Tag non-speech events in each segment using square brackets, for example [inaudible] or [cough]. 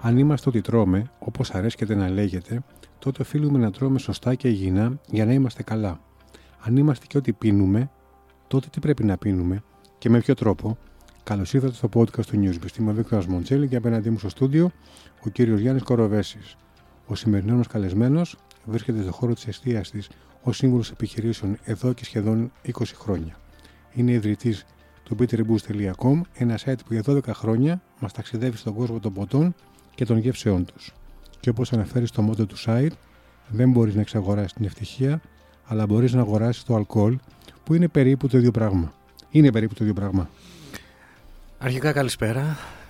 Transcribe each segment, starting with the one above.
Αν είμαστε ότι τρώμε, όπως αρέσκεται να λέγεται, τότε οφείλουμε να τρώμε σωστά και υγιεινά για να είμαστε καλά. Αν είμαστε και ό,τι πίνουμε, τότε τι πρέπει να πίνουμε και με ποιο τρόπο; Καλώς ήρθατε στο podcast του Newsbeast. Είμαι ο Βίκτορας Μοντσέλη και απέναντί μου στο στούντιο ο κύριος Γιάννης Κοροβέσης. Ο σημερινός μας καλεσμένος βρίσκεται στο χώρο της εστίαση ως σύμβουλος επιχειρήσεων εδώ και σχεδόν 20 χρόνια. Είναι ιδρυτής του peterboost.com, ένα site που για 12 χρόνια μας ταξιδεύει στον κόσμο των ποτών και των γεύσεών τους. Και όπως αναφέρεις στο μότο του site, δεν μπορείς να εξαγοράσεις την ευτυχία, αλλά μπορείς να αγοράσεις το αλκοόλ, που είναι περίπου το ίδιο πράγμα. Είναι περίπου το ίδιο πράγμα. Αρχικά καλησπέρα.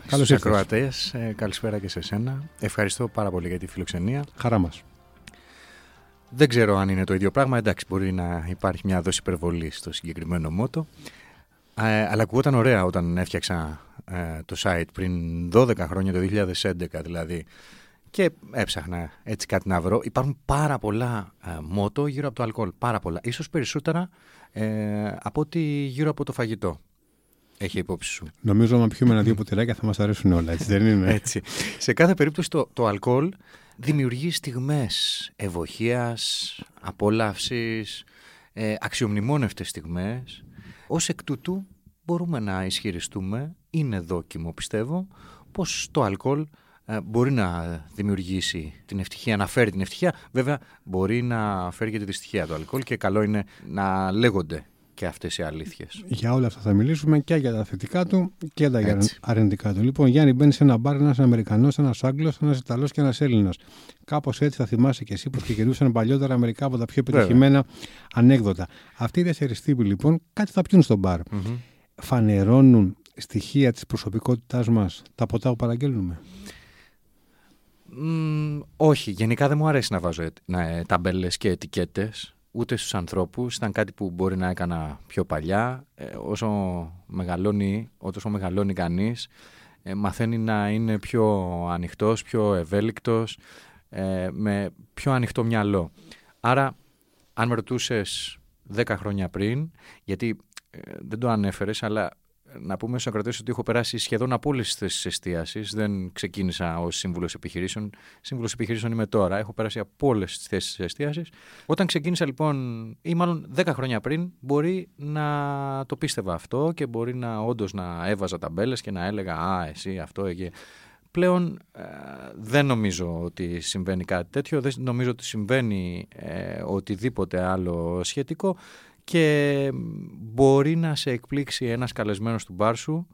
Καλώς στους ήρθες. ακροατές. Ε, καλησπέρα και σε σένα. Ευχαριστώ πάρα πολύ για τη φιλοξενία. Χαρά μας. Δεν ξέρω αν είναι το ίδιο πράγμα. Εντάξει, μπορεί να υπάρχει μια δόση υπερβολή στο συγκεκριμένο μότο. Ε, αλλά ακουγόταν ωραία όταν έφτιαξα ε, το site πριν 12 χρόνια, το 2011 δηλαδή. Και έψαχνα έτσι κάτι να βρω. Υπάρχουν πάρα πολλά ε, μότο γύρω από το αλκοόλ. Πάρα πολλά. Ίσως περισσότερα ε, από ότι γύρω από το φαγητό. Έχει υπόψη σου. Νομίζω ότι πιούμε ένα-δύο ποτηράκια θα μας αρέσουν όλα, έτσι δεν είναι; Έτσι. Σε κάθε περίπτωση το, το αλκοόλ δημιουργεί στιγμές ευοχίας, απόλαυσης, ε, αξιομνημόνευτες στιγμές. Ως εκ τούτου μπορούμε να ισχυριστούμε, είναι δόκιμο πιστεύω, πως το αλκοόλ ε, μπορεί να δημιουργήσει την ευτυχία, να φέρει την ευτυχία. Βέβαια μπορεί να φέρει και τη δυστυχία το αλκοόλ και καλό είναι να λέγονται και αυτές οι αλήθειες. Για όλα αυτά θα μιλήσουμε και για τα θετικά του και για τα Έτσι. αρνητικά του. Λοιπόν, Γιάννη, μπαίνεις σε ένα μπαρ, ένας Αμερικανός, ένας Άγγλος, ένας Ιταλός και ένας Έλληνας. Κάπως έτσι θα θυμάσαι και εσύ που και γυρούσαν παλιότερα μερικά από τα πιο Βέβαια. επιτυχημένα ανέκδοτα. Αυτοί οι τέσσερι τύποι λοιπόν κάτι θα πιούν στο μπαρ. Μμμ. Φανερώνουν στοιχεία της προσωπικότητάς μας τα ποτά που παραγγέλνουμε. Μμ, όχι, γενικά δεν μου αρέσει να βάζω ε, να, ε, ταμπέλες και ετικέτες ούτε στους ανθρώπους. Ήταν κάτι που μπορεί να έκανα πιο παλιά. Ε, όσο μεγαλώνει, όσο μεγαλώνει κανείς, ε, μαθαίνει να είναι πιο ανοιχτός, πιο ευέλικτος, ε, με πιο ανοιχτό μυαλό. Άρα, αν με ρωτούσες 10 χρόνια πριν, γιατί ε, δεν το ανέφερες, αλλά να πούμε στους ακροτέ ότι έχω περάσει σχεδόν από όλε τις θέσει εστίαση. Δεν ξεκίνησα ως σύμβουλος επιχειρήσεων. Σύμβουλος επιχειρήσεων είμαι τώρα. Έχω περάσει από όλες τις θέσεις εστίαση. Όταν ξεκίνησα λοιπόν, ή μάλλον 10 χρόνια πριν, μπορεί να το πίστευα αυτό και μπορεί να όντως να έβαζα ταμπέλες και να έλεγα Α, εσύ αυτό εκεί. Πλέον ε, δεν νομίζω ότι συμβαίνει κάτι τέτοιο, δεν νομίζω ότι συμβαίνει ε, οτιδήποτε άλλο σχετικό και μπορεί να σε εκπλήξει ένας καλεσμένος του μπαρ σου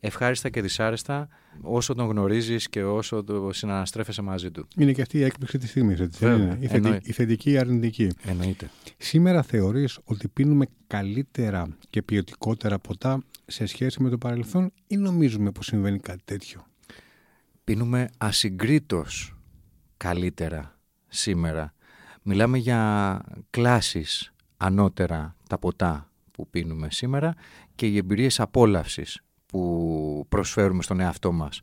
ευχάριστα και δυσάρεστα όσο τον γνωρίζεις και όσο το συναναστρέφεσαι μαζί του. Είναι και αυτή η έκπληξη της στιγμή, έτσι. δεν Βέβαια, είναι. Η, θετι- εννοείται. η θετική ή η αρνητική. Εννοείται. Σήμερα θεωρείς ότι πίνουμε καλύτερα και ποιοτικότερα ποτά σε σχέση με το παρελθόν ή νομίζουμε πως συμβαίνει κάτι τέτοιο; Πίνουμε ασυγκρίτως καλύτερα σήμερα. Μιλάμε για κλάσεις ανώτερα τα ποτά που πίνουμε σήμερα και οι εμπειρίες απόλαυσης που προσφέρουμε στον εαυτό μας.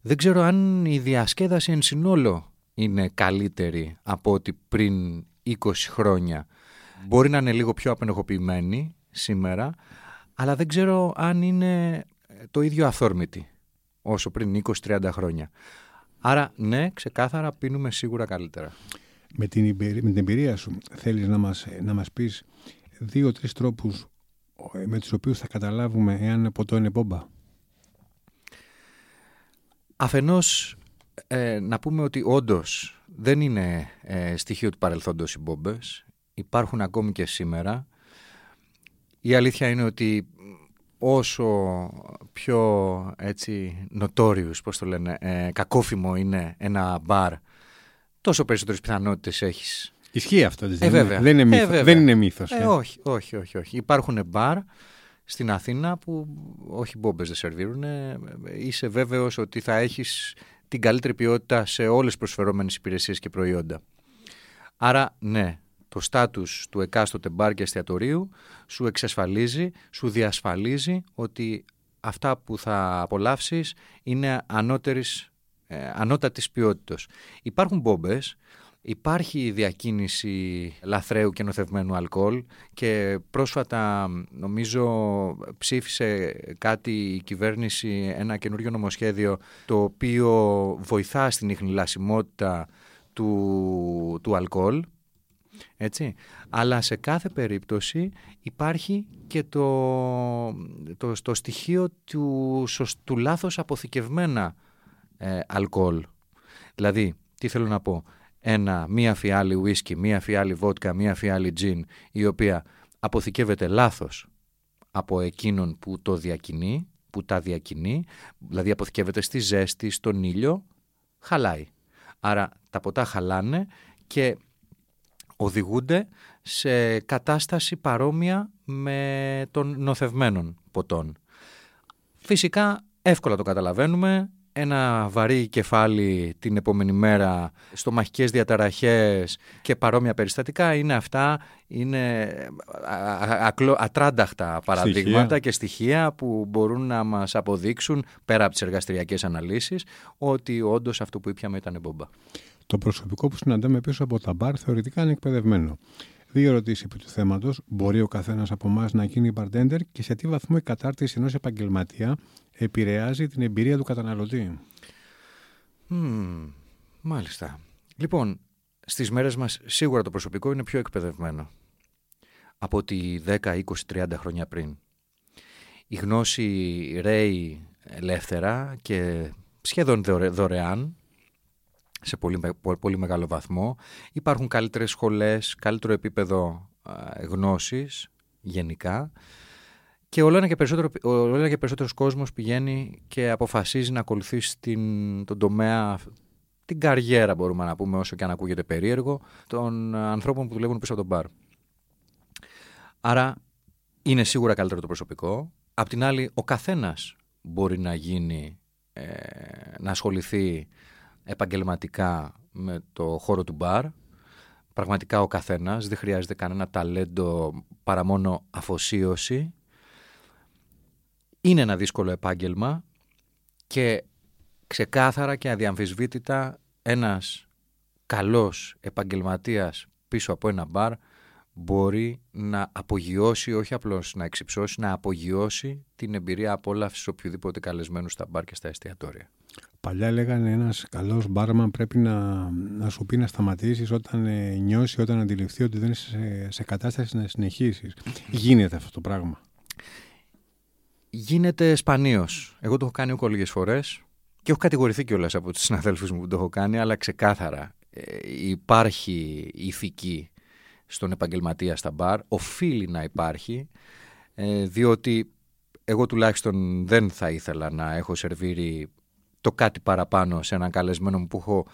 Δεν ξέρω αν η διασκέδαση εν συνόλο είναι καλύτερη από ό,τι πριν 20 χρόνια. Μπορεί να είναι λίγο πιο απενεχοποιημένη σήμερα, αλλά δεν ξέρω αν είναι το ίδιο αθόρμητη όσο πριν 20-30 χρόνια. Άρα ναι, ξεκάθαρα πίνουμε σίγουρα καλύτερα. Με την, εμπειρία, με την εμπειρία σου θέλεις να μας, να μας πεις δύο-τρεις τρόπους ε, με τους οποίους θα καταλάβουμε εάν ποτό είναι μπόμπα; Αφενός ε, να πούμε ότι όντως δεν είναι ε, στοιχείο του παρελθόντος οι μπόμπες. Υπάρχουν ακόμη και σήμερα. Η αλήθεια είναι ότι όσο πιο έτσι notorious, πώς το λένε, ε, κακόφημο είναι ένα μπαρ, τόσο περισσότερες πιθανότητες έχεις Ισχύει αυτό, έτσι, Ε, δεν, βέβαια. είναι. δεν, είναι Ε, μύθο, βέβαια. δεν είναι μύθος. Ε, ε. όχι, όχι, όχι, όχι. Υπάρχουν μπαρ στην Αθήνα που όχι μπόμπες δεν σερβίρουν. Ε, Είσαι βέβαιος ότι θα έχεις την καλύτερη ποιότητα σε όλες τις προσφερόμενες υπηρεσίες και προϊόντα. Άρα, ναι, το στάτους του εκάστοτε μπαρ και εστιατορίου σου εξασφαλίζει, σου διασφαλίζει ότι αυτά που θα απολαύσεις είναι ανώτερης, ε, ανώτατης ποιότητας. Υπάρχουν μπόμπες Υπάρχει διακίνηση λαθρέου και νοθευμένου αλκοόλ και πρόσφατα νομίζω ψήφισε κάτι η κυβέρνηση ένα καινούριο νομοσχέδιο το οποίο βοηθά στην ιχνηλασιμότητα του, του αλκοόλ έτσι. Αλλά σε κάθε περίπτωση υπάρχει και το, το, το στοιχείο του, του λάθος αποθηκευμένα ε, αλκοόλ. Δηλαδή, τι θέλω να πω, ένα, μία φιάλη ουίσκι, μία φιάλη βότκα, μία φιάλη τζιν, η οποία αποθηκεύεται λάθος από εκείνον που το διακινεί, που τα διακινεί, δηλαδή αποθηκεύεται στη ζέστη, στον ήλιο, χαλάει. Άρα τα ποτά χαλάνε και οδηγούνται σε κατάσταση παρόμοια με των νοθευμένων ποτών. Φυσικά εύκολα το καταλαβαίνουμε, ένα βαρύ κεφάλι την επόμενη μέρα, στομαχικές διαταραχές και παρόμοια περιστατικά είναι αυτά, είναι ατράνταχτα παραδείγματα και στοιχεία που μπορούν να μας αποδείξουν πέρα από τις εργαστηριακές αναλύσεις ότι όντως αυτό που ήπιαμε ήταν μπομπά. Το προσωπικό που συναντάμε πίσω από τα μπαρ θεωρητικά είναι εκπαιδευμένο. Δύο ερωτήσεις επί του θέματος. Μπορεί ο καθένας από εμάς να γίνει bartender και σε τι βαθμό η κατάρτιση ενός επαγγελματία επηρεάζει την εμπειρία του καταναλωτή; Mm, μάλιστα. Λοιπόν, στις μέρες μας σίγουρα το προσωπικό είναι πιο εκπαιδευμένο από ότι 10, 20, 30 χρόνια πριν. Η γνώση ρέει ελεύθερα και σχεδόν δωρεάν σε πολύ, πολύ μεγάλο βαθμό. Υπάρχουν καλύτερες σχολές, καλύτερο επίπεδο γνώσης γενικά και όλο ένα και, περισσότερο, όλο ένα και περισσότερος κόσμος πηγαίνει και αποφασίζει να ακολουθήσει την, τον τομέα, την καριέρα μπορούμε να πούμε όσο και αν ακούγεται περίεργο, των ανθρώπων που δουλεύουν πίσω από τον μπαρ. Άρα είναι σίγουρα καλύτερο το προσωπικό. Απ' την άλλη ο καθένας μπορεί να γίνει, ε, να ασχοληθεί επαγγελματικά με το χώρο του μπαρ. Πραγματικά ο καθένας, δεν χρειάζεται κανένα ταλέντο παρά μόνο αφοσίωση. Είναι ένα δύσκολο επάγγελμα και ξεκάθαρα και αδιαμφισβήτητα ένας καλός επαγγελματίας πίσω από ένα μπαρ μπορεί να απογειώσει, όχι απλώς να εξυψώσει, να απογειώσει την εμπειρία απόλαυσης οποιοδήποτε καλεσμένους στα μπαρ και στα εστιατόρια. Παλιά λέγανε ένας καλός μπάρμαν πρέπει να, να σου πει να σταματήσεις όταν ε, νιώσει, όταν αντιληφθεί ότι δεν είσαι σε, σε κατάσταση να συνεχίσεις. Γίνεται αυτό το πράγμα. Γίνεται σπανίως. Εγώ το έχω κάνει ούκο λίγες φορές και έχω κατηγορηθεί κιόλας από τους συναδέλφους μου που το έχω κάνει, αλλά ξεκάθαρα ε, υπάρχει ηθική στον επαγγελματία στα μπαρ, οφείλει να υπάρχει, ε, διότι εγώ τουλάχιστον δεν θα ήθελα να έχω σερβίρει το κάτι παραπάνω σε έναν καλεσμένο μου που, έχω,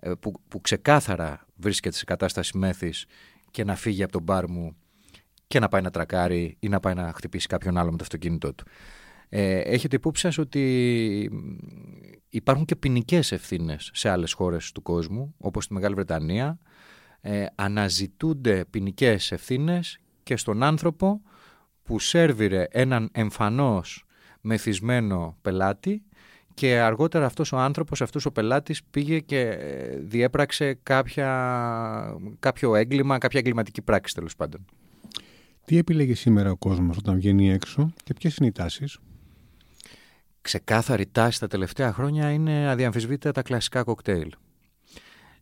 ε, που, που ξεκάθαρα βρίσκεται σε κατάσταση μέθης και να φύγει από τον μπαρ μου και να πάει να τρακάρει ή να πάει να χτυπήσει κάποιον άλλο με το αυτοκίνητό του. Ε, έχετε υπόψη σας ότι υπάρχουν και ποινικές ευθύνες σε άλλες χώρες του κόσμου, όπως στη Μεγάλη Βρετανία. Ε, αναζητούνται ποινικές ευθύνες και στον άνθρωπο που σέρβιρε έναν εμφανώς μεθυσμένο πελάτη και αργότερα αυτός ο άνθρωπος, αυτός ο πελάτης πήγε και ε, διέπραξε κάποια, κάποιο έγκλημα, κάποια εγκληματική πράξη τέλος πάντων. Τι επιλέγει σήμερα ο κόσμος όταν βγαίνει έξω και ποιες είναι οι τάσεις; Ξεκάθαρη τάση τα τελευταία χρόνια είναι αδιαμφισβήτητα τα κλασικά κοκτέιλ.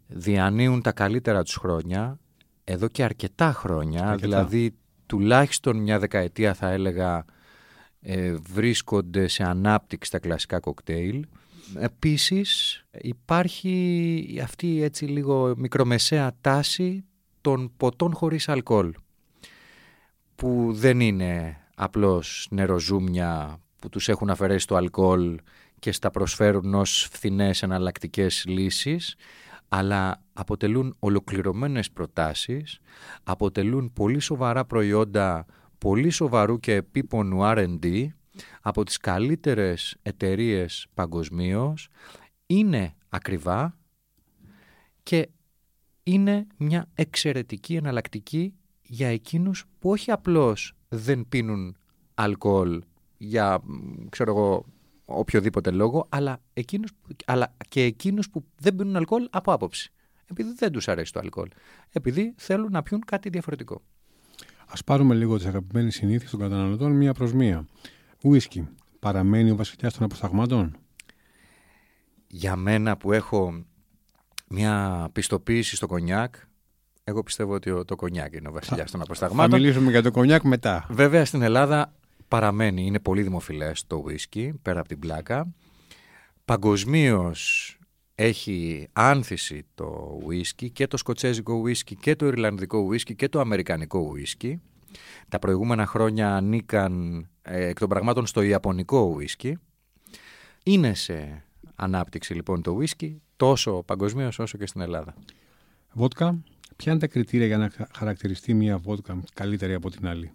Διανύουν τα καλύτερα τους χρόνια, εδώ και αρκετά χρόνια, δηλαδή τουλάχιστον μια δεκαετία θα έλεγα ε, βρίσκονται σε ανάπτυξη τα κλασικά κοκτέιλ. Επίσης υπάρχει αυτή έτσι λίγο μικρομεσαία τάση των ποτών χωρίς αλκοόλ που δεν είναι απλώς νεροζούμια που τους έχουν αφαιρέσει το αλκοόλ και στα προσφέρουν ως φθηνές εναλλακτικές λύσεις αλλά αποτελούν ολοκληρωμένες προτάσεις, αποτελούν πολύ σοβαρά προϊόντα πολύ σοβαρού και επίπονου R&D από τις καλύτερες εταιρείες παγκοσμίως, είναι ακριβά και είναι μια εξαιρετική εναλλακτική για εκείνους που όχι απλώς δεν πίνουν αλκοόλ για ξέρω εγώ οποιοδήποτε λόγο αλλά, εκείνους, αλλά και εκείνους που δεν πίνουν αλκοόλ από άποψη. επειδή δεν τους αρέσει το αλκοόλ. Επειδή θέλουν να πιούν κάτι διαφορετικό. Α πάρουμε λίγο τις αγαπημένες συνήθειες των καταναλωτών μία προς μία. Ουίσκι. Παραμένει ο βασιλιάς των αποσταγμάτων. Για μένα που έχω μια πιστοποίηση στο κονιάκ, εγώ πιστεύω ότι το κονιάκ είναι ο βασιλιάς των αποσταγμάτων. Θα μιλήσουμε για το κονιάκ μετά. Βέβαια στην Ελλάδα παραμένει, είναι πολύ δημοφιλές το ουίσκι, πέρα από την πλάκα. Παγκοσμίως έχει άνθηση το ουίσκι και το σκοτσέζικο ουίσκι και το ιρλανδικό ουίσκι και το αμερικανικό ουίσκι. Τα προηγούμενα χρόνια ανήκαν ε, εκ των πραγμάτων στο ιαπωνικό ουίσκι. Είναι σε ανάπτυξη λοιπόν το ουίσκι τόσο παγκοσμίως όσο και στην Ελλάδα. Βότκα, ποια είναι τα κριτήρια για να χαρακτηριστεί μια βότκα καλύτερη από την άλλη;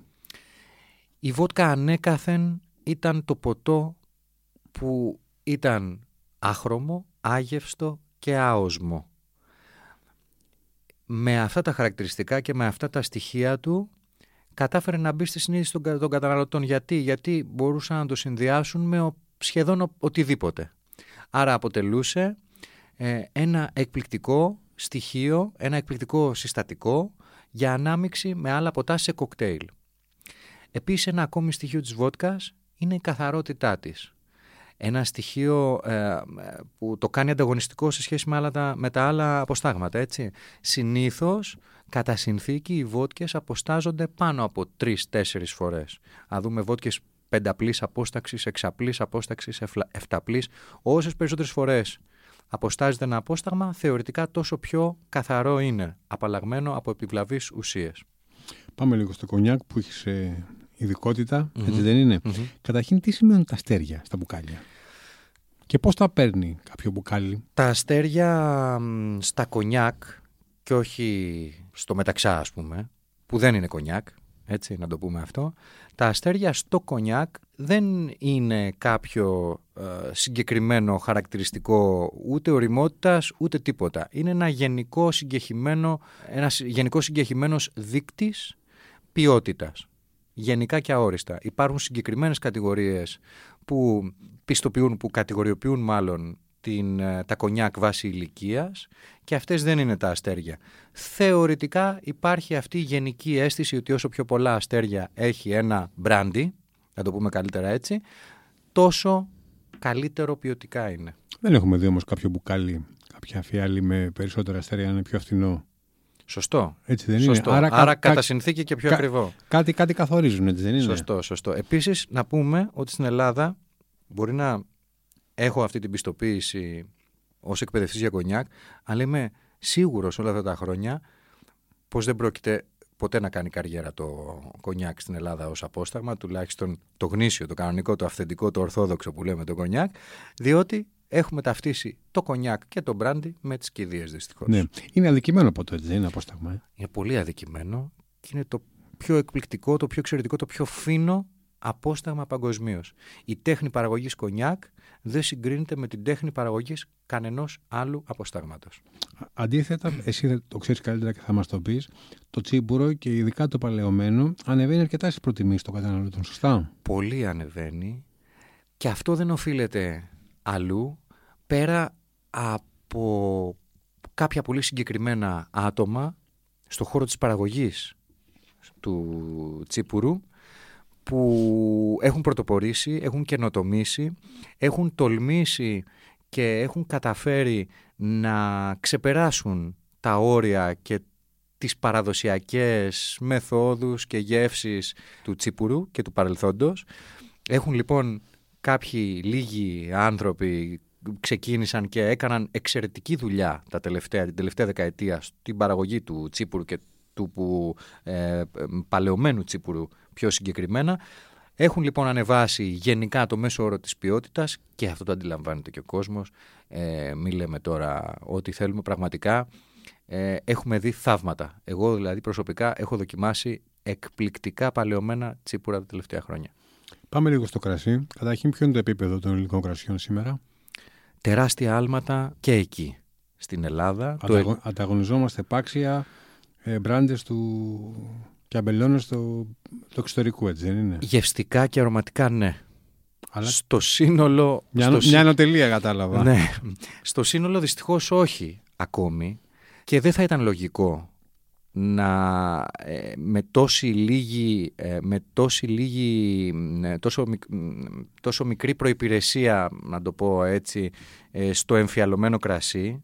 Η βότκα ανέκαθεν ήταν το ποτό που ήταν άχρωμο, άγευστο και άοσμο. Με αυτά τα χαρακτηριστικά και με αυτά τα στοιχεία του κατάφερε να μπει στη συνείδηση των καταναλωτών. Γιατί, Γιατί μπορούσαν να το συνδυάσουν με σχεδόν οτιδήποτε. Άρα αποτελούσε ε, ένα εκπληκτικό στοιχείο, ένα εκπληκτικό συστατικό για ανάμιξη με άλλα ποτά σε κοκτέιλ. Επίσης ένα ακόμη στοιχείο της βότκας είναι η καθαρότητά της. Ένα στοιχείο ε, που το κάνει ανταγωνιστικό σε σχέση με, άλλα τα, με τα άλλα αποστάγματα. Έτσι. Συνήθως, κατά συνθήκη, οι βότκες αποστάζονται πάνω από τρεις-τέσσερις φορές. Αν δούμε βότκες πενταπλής απόσταξης, εξαπλής απόσταξης, εφταπλής, όσες περισσότερες φορές αποστάζεται ένα απόσταγμα, θεωρητικά τόσο πιο καθαρό είναι, απαλλαγμένο από επιβλαβείς ουσίες. Πάμε λίγο στο κονιάκ που έχει ε, ειδικότητα, έτσι δεν ειναι Καταρχήν, τι σημαίνουν τα αστέρια στα μπουκάλια; Και πώς τα παίρνει κάποιο μπουκάλι; Τα αστέρια στα κονιάκ και όχι στο μεταξά ας πούμε, που δεν είναι κονιάκ, έτσι να το πούμε αυτό, τα αστέρια στο κονιάκ δεν είναι κάποιο ε, συγκεκριμένο χαρακτηριστικό ούτε οριμότητας ούτε τίποτα. Είναι ένα γενικό συγκεχημένο, ένας γενικός συγκεχημένος δείκτης ποιότητας. Γενικά και αόριστα. Υπάρχουν συγκεκριμένες κατηγορίες που πιστοποιούν, που κατηγοριοποιούν μάλλον την, ε, τα κονιάκ βάση ηλικίας και αυτές δεν είναι τα αστέρια. Θεωρητικά υπάρχει αυτή η γενική αίσθηση ότι όσο πιο πολλά αστέρια έχει ένα μπράντι, να το πούμε καλύτερα έτσι, τόσο καλύτερο ποιοτικά είναι. Δεν έχουμε δει όμως κάποιο μπουκάλι, κάποια φιάλη με περισσότερα αστέρια να είναι πιο φθηνό. Σωστό. Έτσι δεν σωστό. είναι. Άρα, Άρα κατά συνθήκη και πιο ακριβό. Κάτι, κάτι καθορίζουν, έτσι δεν είναι. Σωστό, σωστό. Επίσης να πούμε ότι στην Ελλάδα μπορεί να έχω αυτή την πιστοποίηση ως εκπαιδευτής για κονιάκ, αλλά είμαι σίγουρος όλα αυτά τα χρόνια πως δεν πρόκειται ποτέ να κάνει καριέρα το κονιάκ στην Ελλάδα ως απόσταγμα, τουλάχιστον το γνήσιο, το κανονικό, το αυθεντικό, το ορθόδοξο που λέμε το κονιάκ, διότι έχουμε ταυτίσει το κονιάκ και το μπράντι με τις κηδείες δυστυχώς. Ναι. Είναι αδικημένο ποτέ, δεν είναι απόσταγμα. Ε; Είναι πολύ αδικημένο και είναι το πιο εκπληκτικό, το πιο εξαιρετικό, το πιο φίνο απόσταγμα παγκοσμίως. Η τέχνη παραγωγής κονιάκ δεν συγκρίνεται με την τέχνη παραγωγής κανενός άλλου αποστάγματος. Αντίθετα, εσύ το ξέρεις καλύτερα και θα μας το πεις, το τσίμπουρο και ειδικά το παλαιωμένο ανεβαίνει αρκετά στις προτιμήσεις των καταναλωτών, σωστά; Πολύ ανεβαίνει και αυτό δεν οφείλεται αλλού πέρα από κάποια πολύ συγκεκριμένα άτομα στο χώρο της παραγωγής του τσίπουρου που έχουν πρωτοπορήσει, έχουν καινοτομήσει, έχουν τολμήσει και έχουν καταφέρει να ξεπεράσουν τα όρια και τις παραδοσιακές μεθόδους και γεύσεις του τσίπουρου και του παρελθόντος. Έχουν λοιπόν κάποιοι λίγοι άνθρωποι ξεκίνησαν και έκαναν εξαιρετική δουλειά τα τελευταία, την τελευταία δεκαετία στην παραγωγή του τσίπουρου και του που, ε, παλαιωμένου τσίπουρου πιο συγκεκριμένα. Έχουν λοιπόν ανεβάσει γενικά το μέσο όρο της ποιότητας και αυτό το αντιλαμβάνεται και ο κόσμος. Ε, μην λέμε τώρα ότι θέλουμε πραγματικά. Ε, έχουμε δει θαύματα. Εγώ δηλαδή προσωπικά έχω δοκιμάσει εκπληκτικά παλαιωμένα τσίπουρα τα τελευταία χρόνια. Πάμε λίγο στο κρασί. Καταρχήν ποιο είναι το επίπεδο των ελληνικών κρασιών σήμερα; Τεράστια άλματα και εκεί στην Ελλάδα. Ανταγω... Το... Ανταγωνιζόμαστε πάξια ε, μπράντες του και αμπελώνες του, του εξωτερικού, έτσι δεν είναι; Γευστικά και αρωματικά ναι. Αλλά... Στο σύνολο... Μια, στο... μια κατάλαβα. Ναι. Στο σύνολο δυστυχώς όχι ακόμη. Και δεν θα ήταν λογικό να ε, με τόση λίγη, ε, με τόση λίγη ε, τόσο, τόσο μικρή προϋπηρεσία να το πω έτσι στο εμφιαλωμένο κρασί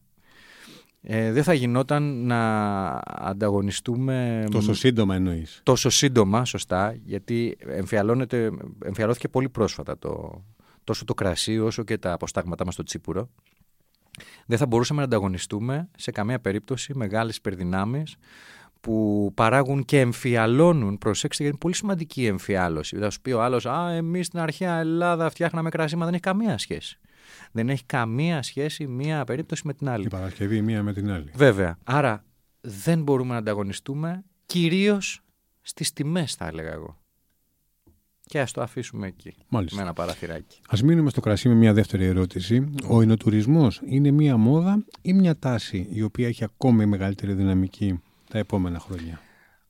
δεν θα γινόταν να ανταγωνιστούμε τόσο σύντομα εννοείς. τόσο σύντομα σωστά γιατί εμφιαλώθηκε πολύ πρόσφατα το, τόσο το κρασί όσο και τα αποστάγματά μας στο τσίπουρο δεν θα μπορούσαμε να ανταγωνιστούμε σε καμία περίπτωση μεγάλες υπερδυνάμεις που παράγουν και εμφιαλώνουν. Προσέξτε, γιατί είναι πολύ σημαντική η εμφιάλωση. Θα σου πει ο άλλος, Α, εμείς στην αρχαία Ελλάδα φτιάχναμε κρασί, μα δεν έχει καμία σχέση. Δεν έχει καμία σχέση μία περίπτωση με την άλλη. Η Παρασκευή μία με την άλλη. Βέβαια. Άρα δεν μπορούμε να ανταγωνιστούμε κυρίως στις τιμές, θα έλεγα εγώ. Και ας το αφήσουμε εκεί. Μάλιστα. Με ένα παραθυράκι. Α μείνουμε στο κρασί με μια δεύτερη ερώτηση. Ο εινοτουρισμό είναι μία μόδα ή μια τάση η οποία έχει ακόμη μεγαλύτερη δυναμική τα επόμενα χρόνια;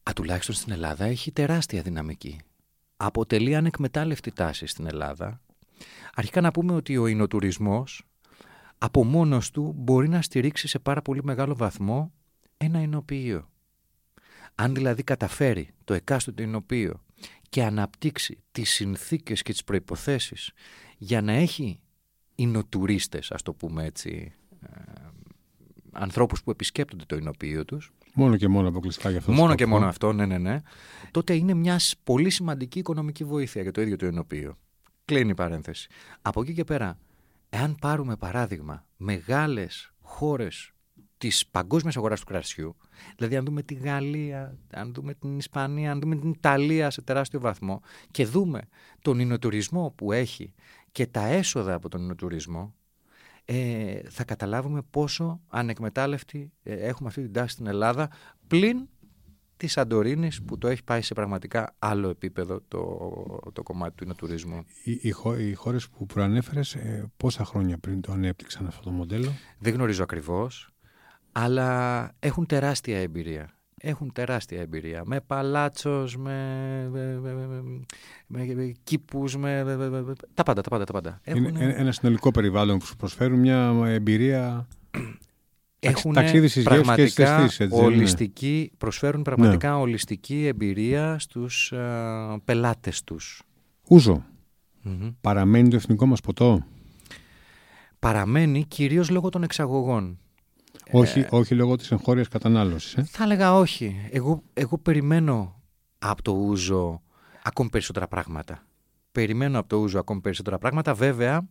Α, τουλάχιστον στην Ελλάδα έχει τεράστια δυναμική. Αποτελεί ανεκμετάλλευτη τάση στην Ελλάδα. Αρχικά να πούμε ότι ο εινοτουρισμός από μόνος του μπορεί να στηρίξει σε πάρα πολύ μεγάλο βαθμό ένα εινοποιείο. Αν δηλαδή καταφέρει το εκάστοτε εινοποιείο και αναπτύξει τις συνθήκες και τις προϋποθέσεις για να έχει εινοτουρίστες, ας το πούμε έτσι, ε, ανθρώπους που επισκέπτονται το εινοποιείο τους, Μόνο και μόνο αποκλειστικά για αυτό. Μόνο και μόνο αυτό, ναι, ναι, ναι. Τότε είναι μια πολύ σημαντική οικονομική βοήθεια για το ίδιο το ενωπείο. Κλείνει η παρένθεση. Από εκεί και πέρα, εάν πάρουμε παράδειγμα μεγάλες χώρες της παγκόσμιας αγοράς του κρασιού, δηλαδή αν δούμε τη Γαλλία, αν δούμε την Ισπανία, αν δούμε την Ιταλία σε τεράστιο βαθμό και δούμε τον ινοτουρισμό που έχει και τα έσοδα από τον ινοτουρισμό, ε, θα καταλάβουμε πόσο ανεκμετάλλευτη ε, έχουμε αυτή την τάση στην Ελλάδα πλην της Σαντορίνη που το έχει πάει σε πραγματικά άλλο επίπεδο το, το κομμάτι του εινοτουρισμού. Οι, οι, οι χώρες που προανέφερες, ε, πόσα χρόνια πριν το ανέπτυξαν αυτό το μοντέλο, Δεν γνωρίζω ακριβώς, αλλά έχουν τεράστια εμπειρία έχουν τεράστια εμπειρία. Με παλάτσος, με, με, με, με κήπους, με, τα πάντα, τα πάντα, τα πάντα. Είναι ένα συνολικό περιβάλλον που σου προσφέρουν μια εμπειρία έχουν πραγματικά και ολιστική, προσφέρουν πραγματικά ναι. ολιστική εμπειρία στους uh, πελάτες τους. Ούζο. Παραμένει το εθνικό μας ποτό; Παραμένει κυρίως λόγω των εξαγωγών. Όχι, ε, όχι λόγω της εγχώριας κατανάλωσης. Ε; Θα έλεγα όχι. Εγώ, εγώ περιμένω από το ούζο ακόμη περισσότερα πράγματα. Περιμένω από το ούζο ακόμη περισσότερα πράγματα. Βέβαια,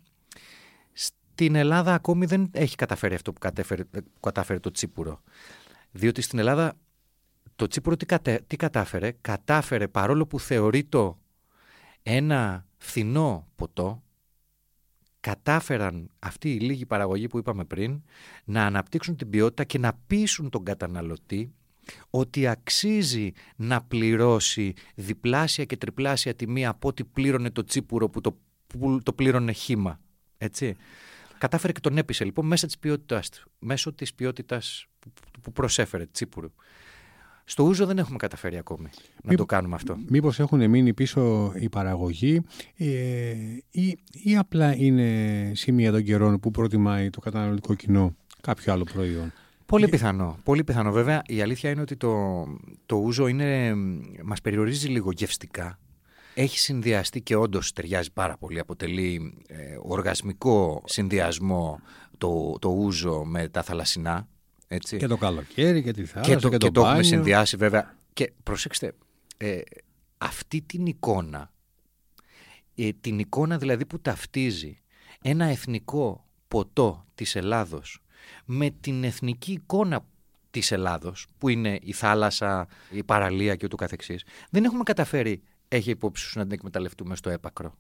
στην Ελλάδα ακόμη δεν έχει καταφέρει αυτό που κατέφερε, κατάφερε το τσίπουρο. Διότι στην Ελλάδα το τσίπουρο τι, τι κατάφερε; Κατάφερε παρόλο που θεωρεί το ένα φθηνό ποτό, κατάφεραν αυτοί οι λίγοι παραγωγοί που είπαμε πριν να αναπτύξουν την ποιότητα και να πείσουν τον καταναλωτή ότι αξίζει να πληρώσει διπλάσια και τριπλάσια τιμή από ό,τι πλήρωνε το τσίπουρο που το, που το πλήρωνε χήμα. Έτσι. Κατάφερε και τον έπεισε λοιπόν μέσα της ποιότητάς του, μέσω της ποιότητας που, που προσέφερε τσίπουρου. Στο ούζο δεν έχουμε καταφέρει ακόμη να το κάνουμε αυτό. Μήπως έχουν μείνει πίσω η παραγωγή ε, ή, ή απλά είναι σημεία των καιρών που προτιμάει το καταναλωτικό κοινό κάποιο άλλο προϊόν; Πολύ πιθανό. Πολύ πιθανό. Βέβαια, η αλήθεια είναι ότι το, το ούζο είναι, μας περιορίζει λίγο γευστικά. Έχει συνδυαστεί και όντως ταιριάζει πάρα πολύ. Αποτελεί ε, οργασμικό συνδυασμό το, το ούζο με τα θαλασσινά. Έτσι. Και το καλοκαίρι και τη θάλασσα και το, και το, και το έχουμε συνδυάσει βέβαια. Και προσέξτε, ε, αυτή την εικόνα, ε, την εικόνα δηλαδή που ταυτίζει ένα εθνικό ποτό της Ελλάδος με την εθνική εικόνα της Ελλάδος που είναι η θάλασσα, η παραλία και ούτω καθεξής δεν έχουμε καταφέρει, έχει υπόψη σου να την εκμεταλλευτούμε στο έπακρο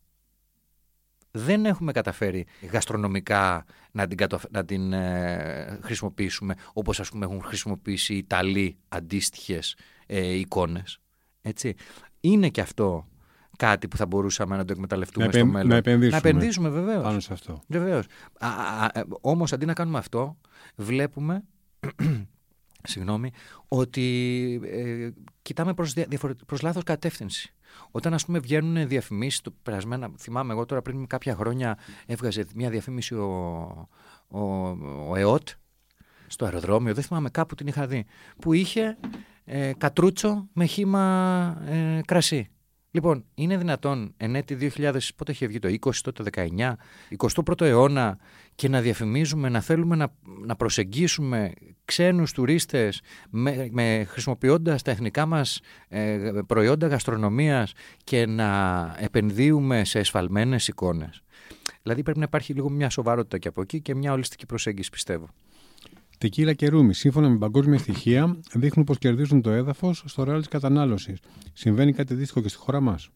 δεν έχουμε καταφέρει γαστρονομικά να την, να την ε, χρησιμοποιήσουμε όπως ας πούμε έχουν χρησιμοποιήσει οι Ιταλοί αντίστοιχες ε, εικόνες. Έτσι. Είναι και αυτό κάτι που θα μπορούσαμε να το εκμεταλλευτούμε στο μέλλον. Να επενδύσουμε. Να επενδύσουμε βεβαίως. Πάνω σε αυτό. Βεβαίως. Α, ε, όμως αντί να κάνουμε αυτό βλέπουμε [clears throat] συγγνώμη, ότι ε, κοιτάμε προς, προς λάθος κατεύθυνση. Όταν ας πούμε βγαίνουν διαφημίσεις, το περασμένα, θυμάμαι εγώ τώρα πριν κάποια χρόνια έβγαζε μια διαφήμιση ο, ο, ο ΕΟΤ στο αεροδρόμιο, δεν θυμάμαι κάπου την είχα δει, που είχε ε, κατρούτσο με χύμα ε, κρασί. Λοιπόν, είναι δυνατόν εν έτη 2000, πότε είχε βγει το 20, το 19, 21ο αιώνα και να διαφημίζουμε, να θέλουμε να, να προσεγγίσουμε ξένους τουρίστες με, με, χρησιμοποιώντας τα εθνικά μας ε, προϊόντα γαστρονομίας και να επενδύουμε σε εσφαλμένες εικόνες. Δηλαδή πρέπει να υπάρχει λίγο μια σοβαρότητα και από εκεί και μια ολιστική προσέγγιση πιστεύω. Τεκίλα και ρούμι, σύμφωνα με παγκόσμια στοιχεία, δείχνουν πως κερδίζουν το έδαφος στο ρεάλ της κατανάλωσης. Συμβαίνει κάτι αντίστοιχο και στη χώρα μας.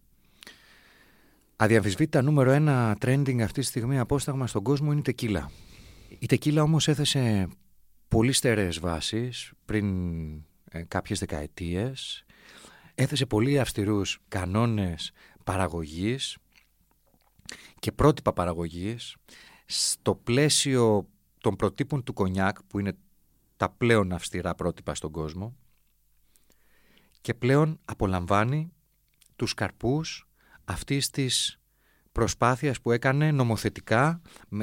Αδιαμφισβήτητα νούμερο ένα trending αυτή τη στιγμή απόσταγμα στον κόσμο είναι η τεκίλα. Η τεκίλα όμως έθεσε πολύ στερεές βάσεις πριν ε, κάποιες δεκαετίες. Έθεσε πολύ αυστηρούς κανόνες παραγωγής και πρότυπα παραγωγής στο πλαίσιο των προτύπων του κονιάκ που είναι τα πλέον αυστηρά πρότυπα στον κόσμο και πλέον απολαμβάνει τους καρπούς αυτής της προσπάθειας που έκανε νομοθετικά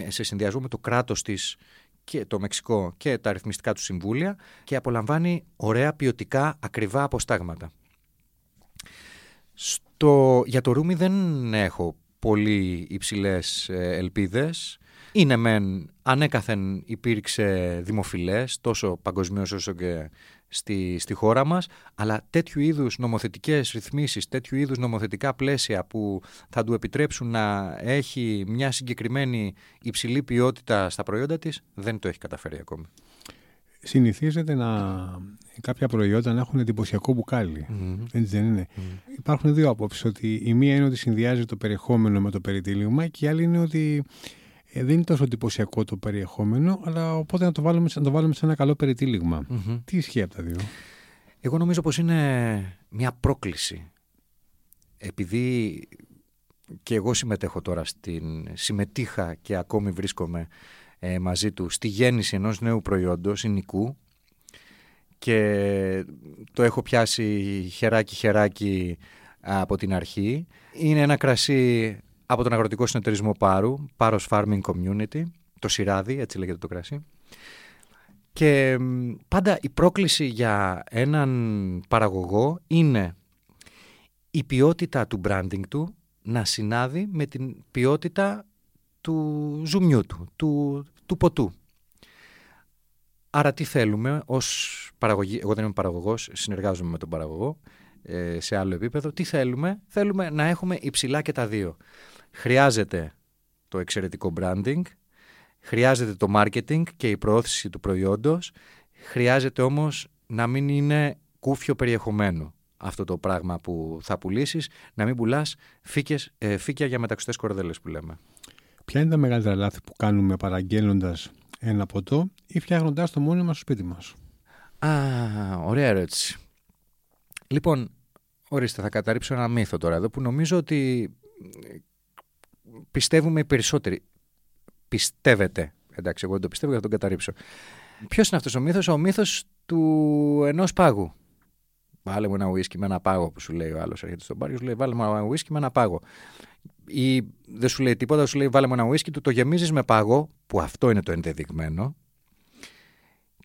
σε συνδυασμό με το κράτος της και το Μεξικό και τα αριθμιστικά του συμβούλια και απολαμβάνει ωραία ποιοτικά ακριβά αποστάγματα. Στο, για το Ρούμι δεν έχω πολύ υψηλές ε, ελπίδες. Είναι μεν ανέκαθεν υπήρξε δημοφιλές τόσο παγκοσμίως όσο και στη, στη χώρα μας αλλά τέτοιου είδους νομοθετικές ρυθμίσεις, τέτοιου είδους νομοθετικά πλαίσια που θα του επιτρέψουν να έχει μια συγκεκριμένη υψηλή ποιότητα στα προϊόντα της δεν το έχει καταφέρει ακόμη. Συνηθίζεται να κάποια προϊόντα να έχουν εντυπωσιακό μπουκάλι. Έτσι δεν είναι; Υπάρχουν δύο απόψεις. Ότι η μία είναι ότι συνδυάζει το περιεχόμενο με το περιτύλιγμα και η άλλη είναι ότι ε, δεν είναι τόσο εντυπωσιακό το περιεχόμενο, αλλά οπότε να το βάλουμε, να το βάλουμε σε ένα καλό Τι ισχύει από τα δύο; Εγώ νομίζω πως είναι μια πρόκληση. Επειδή και εγώ συμμετέχω τώρα στην... συμμετείχα και ακόμη βρίσκομαι ε, μαζί του στη γέννηση ενός νέου προϊόντος, εινικού, και το έχω πιάσει χεράκι-χεράκι από την αρχή. Είναι ένα κρασί από τον αγροτικό συνεταιρισμό Πάρου, Πάρος Farming Community, το Σιράδι, έτσι λέγεται το κρασί. Και πάντα η πρόκληση για έναν παραγωγό είναι η ποιότητα του branding του να συνάδει με την ποιότητα του ζουμιού του, του, του ποτού. Άρα τι θέλουμε ως παραγωγή, εγώ δεν είμαι παραγωγός, συνεργάζομαι με τον παραγωγό ε, σε άλλο επίπεδο, τι θέλουμε, θέλουμε να έχουμε υψηλά και τα δύο. Χρειάζεται το εξαιρετικό branding, χρειάζεται το marketing και η προώθηση του προϊόντος, χρειάζεται όμως να μην είναι κούφιο περιεχομένο αυτό το πράγμα που θα πουλήσεις, να μην πουλάς ε, φύκια για μεταξωτές κορδέλες που λέμε. Ποια είναι τα μεγαλύτερα λάθη που κάνουμε παραγγέλλοντας ένα ποτό ή φτιάχνοντάς το μόνοι μα στο σπίτι μας; Α, ωραία ερώτηση. Λοιπόν, ορίστε, θα καταρρύψω ένα μύθο τώρα εδώ που νομίζω ότι πιστεύουμε οι περισσότεροι. Πιστεύετε. Εντάξει, εγώ δεν το πιστεύω, θα τον καταρρύψω. Ποιος είναι αυτός ο μύθος, ο μύθος του ενός πάγου. Βάλε μου ένα ουίσκι με ένα πάγο που σου λέει ο άλλος. Έρχεται στον μπαρ και σου λέει: Βάλε μου ένα ουίσκι με ένα πάγο. Ή δεν σου λέει τίποτα, σου λέει: Βάλε μου ένα ουίσκι, του το γεμίζεις με πάγο, που αυτό είναι το ενδεδειγμένο.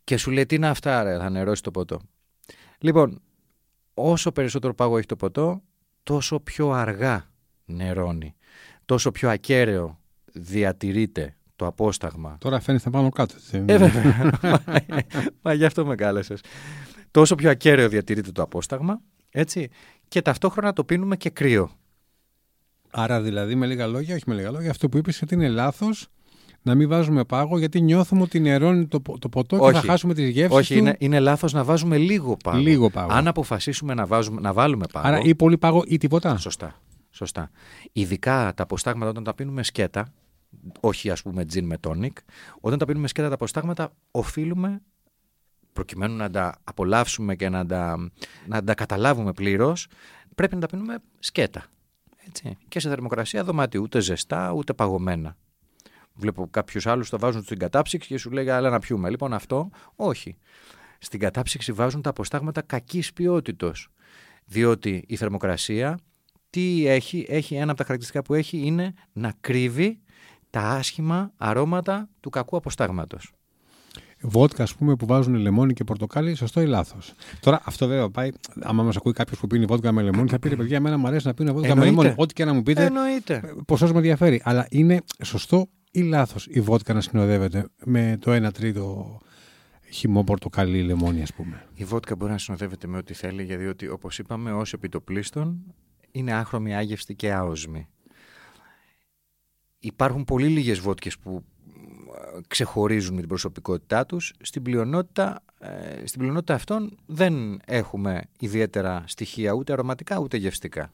Και σου λέει: Τι είναι αυτά, ρε, θα νερώσει το ποτό. Λοιπόν, όσο περισσότερο πάγο έχει το ποτό, τόσο πιο αργά νερώνει τόσο πιο ακέραιο διατηρείται το απόσταγμα. Τώρα φαίνεται πάνω κάτω. Ε, βέβαια. μα, γι' αυτό με κάλεσες. Τόσο πιο ακέραιο διατηρείται το απόσταγμα, έτσι, και ταυτόχρονα το πίνουμε και κρύο. Άρα δηλαδή με λίγα λόγια, όχι με λίγα λόγια, αυτό που είπες ότι είναι λάθος να μην βάζουμε πάγο γιατί νιώθουμε ότι νερώνει το, το ποτό και θα χάσουμε τις γεύσεις Όχι, είναι, είναι λάθος να βάζουμε λίγο πάγο. Λίγο πάγο. Αν αποφασίσουμε να, βάζουμε, να βάλουμε πάγο... Άρα ή πολύ πάγο ή τίποτα. Σωστά. Σωστά. Ειδικά τα αποστάγματα όταν τα πίνουμε σκέτα, όχι ας πούμε τζιν με τόνικ, όταν τα πίνουμε σκέτα τα αποστάγματα οφείλουμε προκειμένου να τα απολαύσουμε και να τα, να τα καταλάβουμε πλήρως, πρέπει να τα πίνουμε σκέτα. Έτσι. Και σε θερμοκρασία δωμάτιου, ούτε ζεστά ούτε παγωμένα. Βλέπω κάποιους άλλους το βάζουν στην κατάψυξη και σου λέει αλλά να πιούμε. Λοιπόν αυτό όχι. Στην κατάψυξη βάζουν τα αποστάγματα κακής ποιότητος. Διότι η θερμοκρασία τι έχει, έχει ένα από τα χαρακτηριστικά που έχει είναι να κρύβει τα άσχημα αρώματα του κακού αποστάγματος. βότκα, ας πούμε, που βάζουν λεμόνι και πορτοκάλι, σωστό ή λάθος; Τώρα αυτό βέβαια πάει. Άμα μας ακούει κάποιος που πίνει βότκα με λεμόνι, θα πει ρε παιδιά, εμένα μου αρέσει να πίνω βότκα με λεμόνι. Ό,τι και να μου πείτε. Εννοείται. Ποσός με ενδιαφέρει. Αλλά είναι σωστό ή λάθος η βότκα να συνοδεύεται με το 1 τρίτο χυμό πορτοκαλί λεμόνι, ας πούμε; Η βότκα μπορεί να συνοδεύεται με ό,τι θέλει, γιατί όπως είπαμε, ω επιτοπλίστων είναι άχρωμη, άγευστη και άοσμη. Υπάρχουν πολύ λίγες βότκες που ξεχωρίζουν με την προσωπικότητά τους. Στην πλειονότητα, ε, στην πλειονότητα αυτών δεν έχουμε ιδιαίτερα στοιχεία ούτε αρωματικά ούτε γευστικά.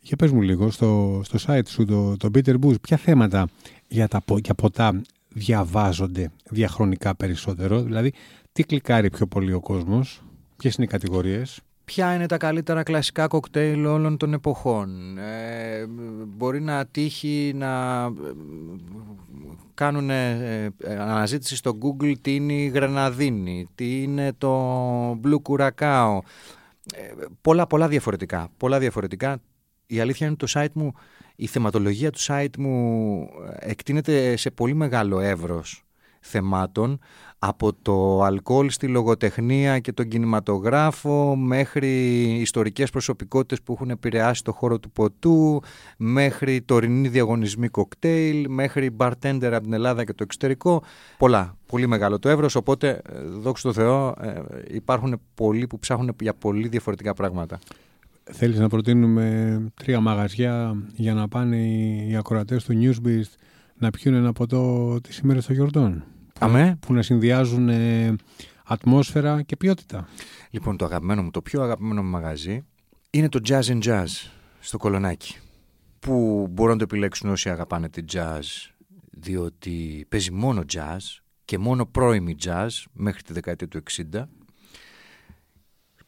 Για πες μου λίγο, στο, στο site σου, το, το Peter Booth, ποια θέματα για, τα, για ποτά διαβάζονται διαχρονικά περισσότερο, δηλαδή τι κλικάρει πιο πολύ ο κόσμος, ποιες είναι οι κατηγορίες; Ποια είναι τα καλύτερα κλασικά κοκτέιλ όλων των εποχών. Ε, μπορεί να τύχει να ε, κάνουν ε, αναζήτηση στο Google τι είναι η Γρεναδίνη, τι είναι το Blue Curacao. πολλά, πολλά διαφορετικά. Πολλά διαφορετικά. Η αλήθεια είναι ότι το site μου, η θεματολογία του site μου εκτείνεται σε πολύ μεγάλο εύρος θεμάτων από το αλκοόλ στη λογοτεχνία και τον κινηματογράφο μέχρι ιστορικές προσωπικότητες που έχουν επηρεάσει το χώρο του ποτού μέχρι τωρινή διαγωνισμή κοκτέιλ μέχρι bartender από την Ελλάδα και το εξωτερικό. Πολλά, πολύ μεγάλο το εύρος. Οπότε ε, δόξα τω Θεώ ε, υπάρχουν πολλοί που ψάχνουν για πολύ διαφορετικά πράγματα. Θέλεις να προτείνουμε τρία μαγαζιά για να πάνε οι ακροατές του Newsbeast να πιούν ένα ποτό τις ημέρες των γιορτών Αμέ. που να συνδυάζουν ε, ατμόσφαιρα και ποιότητα. Λοιπόν, το αγαπημένο μου, το πιο αγαπημένο μου μαγαζί είναι το Jazz and Jazz στο Κολονάκι. Που μπορούν να το επιλέξουν όσοι αγαπάνε τη jazz, διότι παίζει μόνο jazz και μόνο πρώιμη jazz μέχρι τη δεκαετία του 60.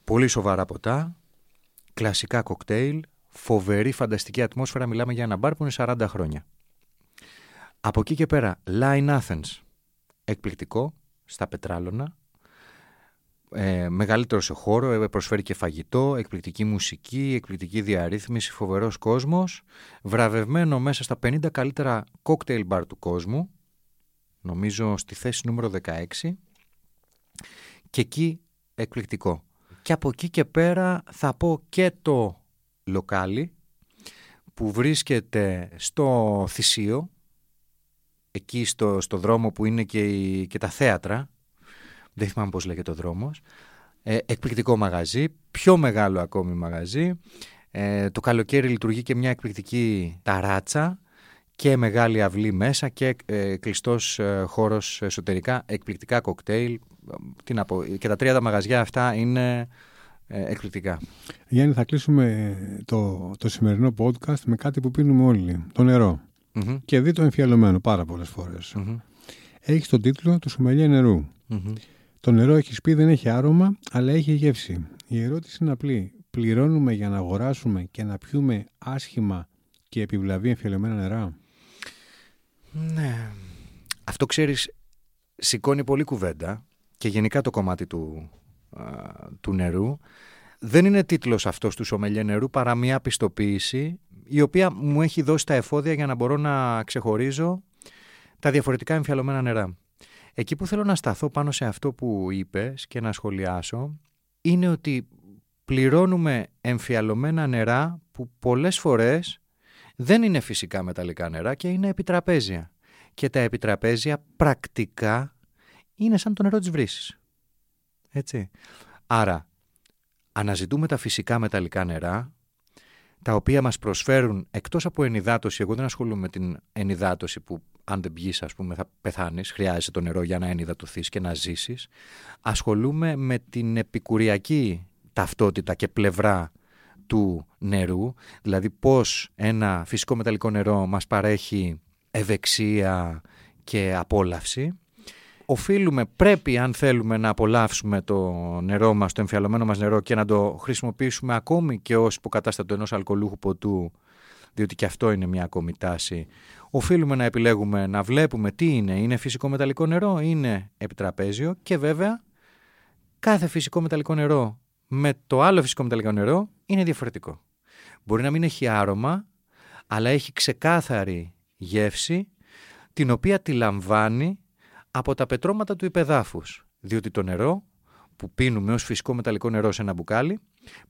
Πολύ σοβαρά ποτά, κλασικά κοκτέιλ, φοβερή φανταστική ατμόσφαιρα. Μιλάμε για ένα μπαρ που είναι 40 χρόνια. Από εκεί και πέρα, Line Athens, εκπληκτικό στα πετράλωνα. Ε, μεγαλύτερο σε χώρο, ε, προσφέρει και φαγητό, εκπληκτική μουσική, εκπληκτική διαρρύθμιση, φοβερός κόσμος, βραβευμένο μέσα στα 50 καλύτερα κόκτέιλ μπαρ του κόσμου, νομίζω στη θέση νούμερο 16, και εκεί εκπληκτικό. Και από εκεί και πέρα θα πω και το λοκάλι που βρίσκεται στο Θησίο, εκεί στο, στο δρόμο που είναι και, και τα θέατρα. Δεν θυμάμαι πώς λέγεται ο δρόμος. Ε, εκπληκτικό μαγαζί, πιο μεγάλο ακόμη μαγαζί. Ε, το καλοκαίρι λειτουργεί και μια εκπληκτική ταράτσα και μεγάλη αυλή μέσα και ε, κλειστός ε, χώρος εσωτερικά, εκπληκτικά κοκτέιλ. Τι να πω, και τα τρία τα μαγαζιά αυτά είναι ε, εκπληκτικά. Γιάννη, θα κλείσουμε το, το σημερινό podcast με κάτι που πίνουμε όλοι, το νερό mm-hmm. και δει το εμφιαλωμένο πάρα πολλές φορές. Mm-hmm. Έχει τον τίτλο του σουμελιέ νερού. Mm-hmm. Το νερό έχεις πει δεν έχει άρωμα, αλλά έχει γεύση. Η ερώτηση είναι απλή. Πληρώνουμε για να αγοράσουμε και να πιούμε άσχημα και επιβλαβή εμφιαλωμένα νερά; Ναι. Αυτό ξέρεις, σηκώνει πολύ κουβέντα και γενικά το κομμάτι του, του νερού. Δεν είναι τίτλος αυτός του σομελιέ νερού παρά μια πιστοποίηση η οποία μου έχει δώσει τα εφόδια για να μπορώ να ξεχωρίζω τα διαφορετικά εμφιαλωμένα νερά. Εκεί που θέλω να σταθώ πάνω σε αυτό που είπες και να σχολιάσω είναι ότι πληρώνουμε εμφιαλωμένα νερά που πολλές φορές δεν είναι φυσικά μεταλλικά νερά και είναι επιτραπέζια. Και τα επιτραπέζια πρακτικά είναι σαν το νερό της βρύσης. Έτσι. Άρα, αναζητούμε τα φυσικά μεταλλικά νερά τα οποία μας προσφέρουν εκτός από ενυδάτωση, εγώ δεν ασχολούμαι με την ενυδάτωση που αν δεν πιείς ας πούμε θα πεθάνεις, χρειάζεται το νερό για να ενυδατωθείς και να ζήσεις. Ασχολούμαι με την επικουριακή ταυτότητα και πλευρά του νερού, δηλαδή πώς ένα φυσικό μεταλλικό νερό μας παρέχει ευεξία και απόλαυση οφείλουμε, πρέπει αν θέλουμε να απολαύσουμε το νερό μας, το εμφιαλωμένο μας νερό και να το χρησιμοποιήσουμε ακόμη και ως υποκατάστατο ενός αλκοολούχου ποτού, διότι και αυτό είναι μια ακόμη τάση, οφείλουμε να επιλέγουμε να βλέπουμε τι είναι, είναι φυσικό μεταλλικό νερό, είναι επιτραπέζιο και βέβαια κάθε φυσικό μεταλλικό νερό με το άλλο φυσικό μεταλλικό νερό είναι διαφορετικό. Μπορεί να μην έχει άρωμα, αλλά έχει ξεκάθαρη γεύση, την οποία τη λαμβάνει από τα πετρώματα του υπεδάφους, διότι το νερό που πίνουμε ως φυσικό μεταλλικό νερό σε ένα μπουκάλι,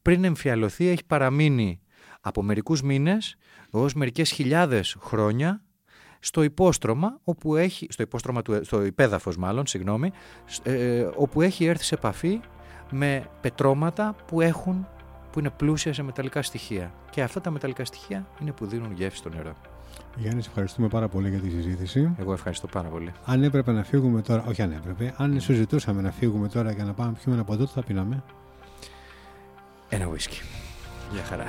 πριν εμφιαλωθεί έχει παραμείνει από μερικούς μήνες ως μερικές χιλιάδες χρόνια στο υπόστρωμα, όπου έχει, στο, υπόστρωμα του, στο υπέδαφος μάλλον, συγγνώμη, ε, όπου έχει έρθει σε επαφή με πετρώματα που, έχουν, που είναι πλούσια σε μεταλλικά στοιχεία. Και αυτά τα μεταλλικά στοιχεία είναι που δίνουν γεύση στο νερό. Γιάννης, σε ευχαριστούμε πάρα πολύ για τη συζήτηση. Εγώ ευχαριστώ πάρα πολύ. Αν έπρεπε να φύγουμε τώρα, όχι αν έπρεπε, αν σου ζητούσαμε να φύγουμε τώρα για να πάμε πιούμε ένα ποτό, θα πίναμε; Ένα ουίσκι. Γεια χαρά.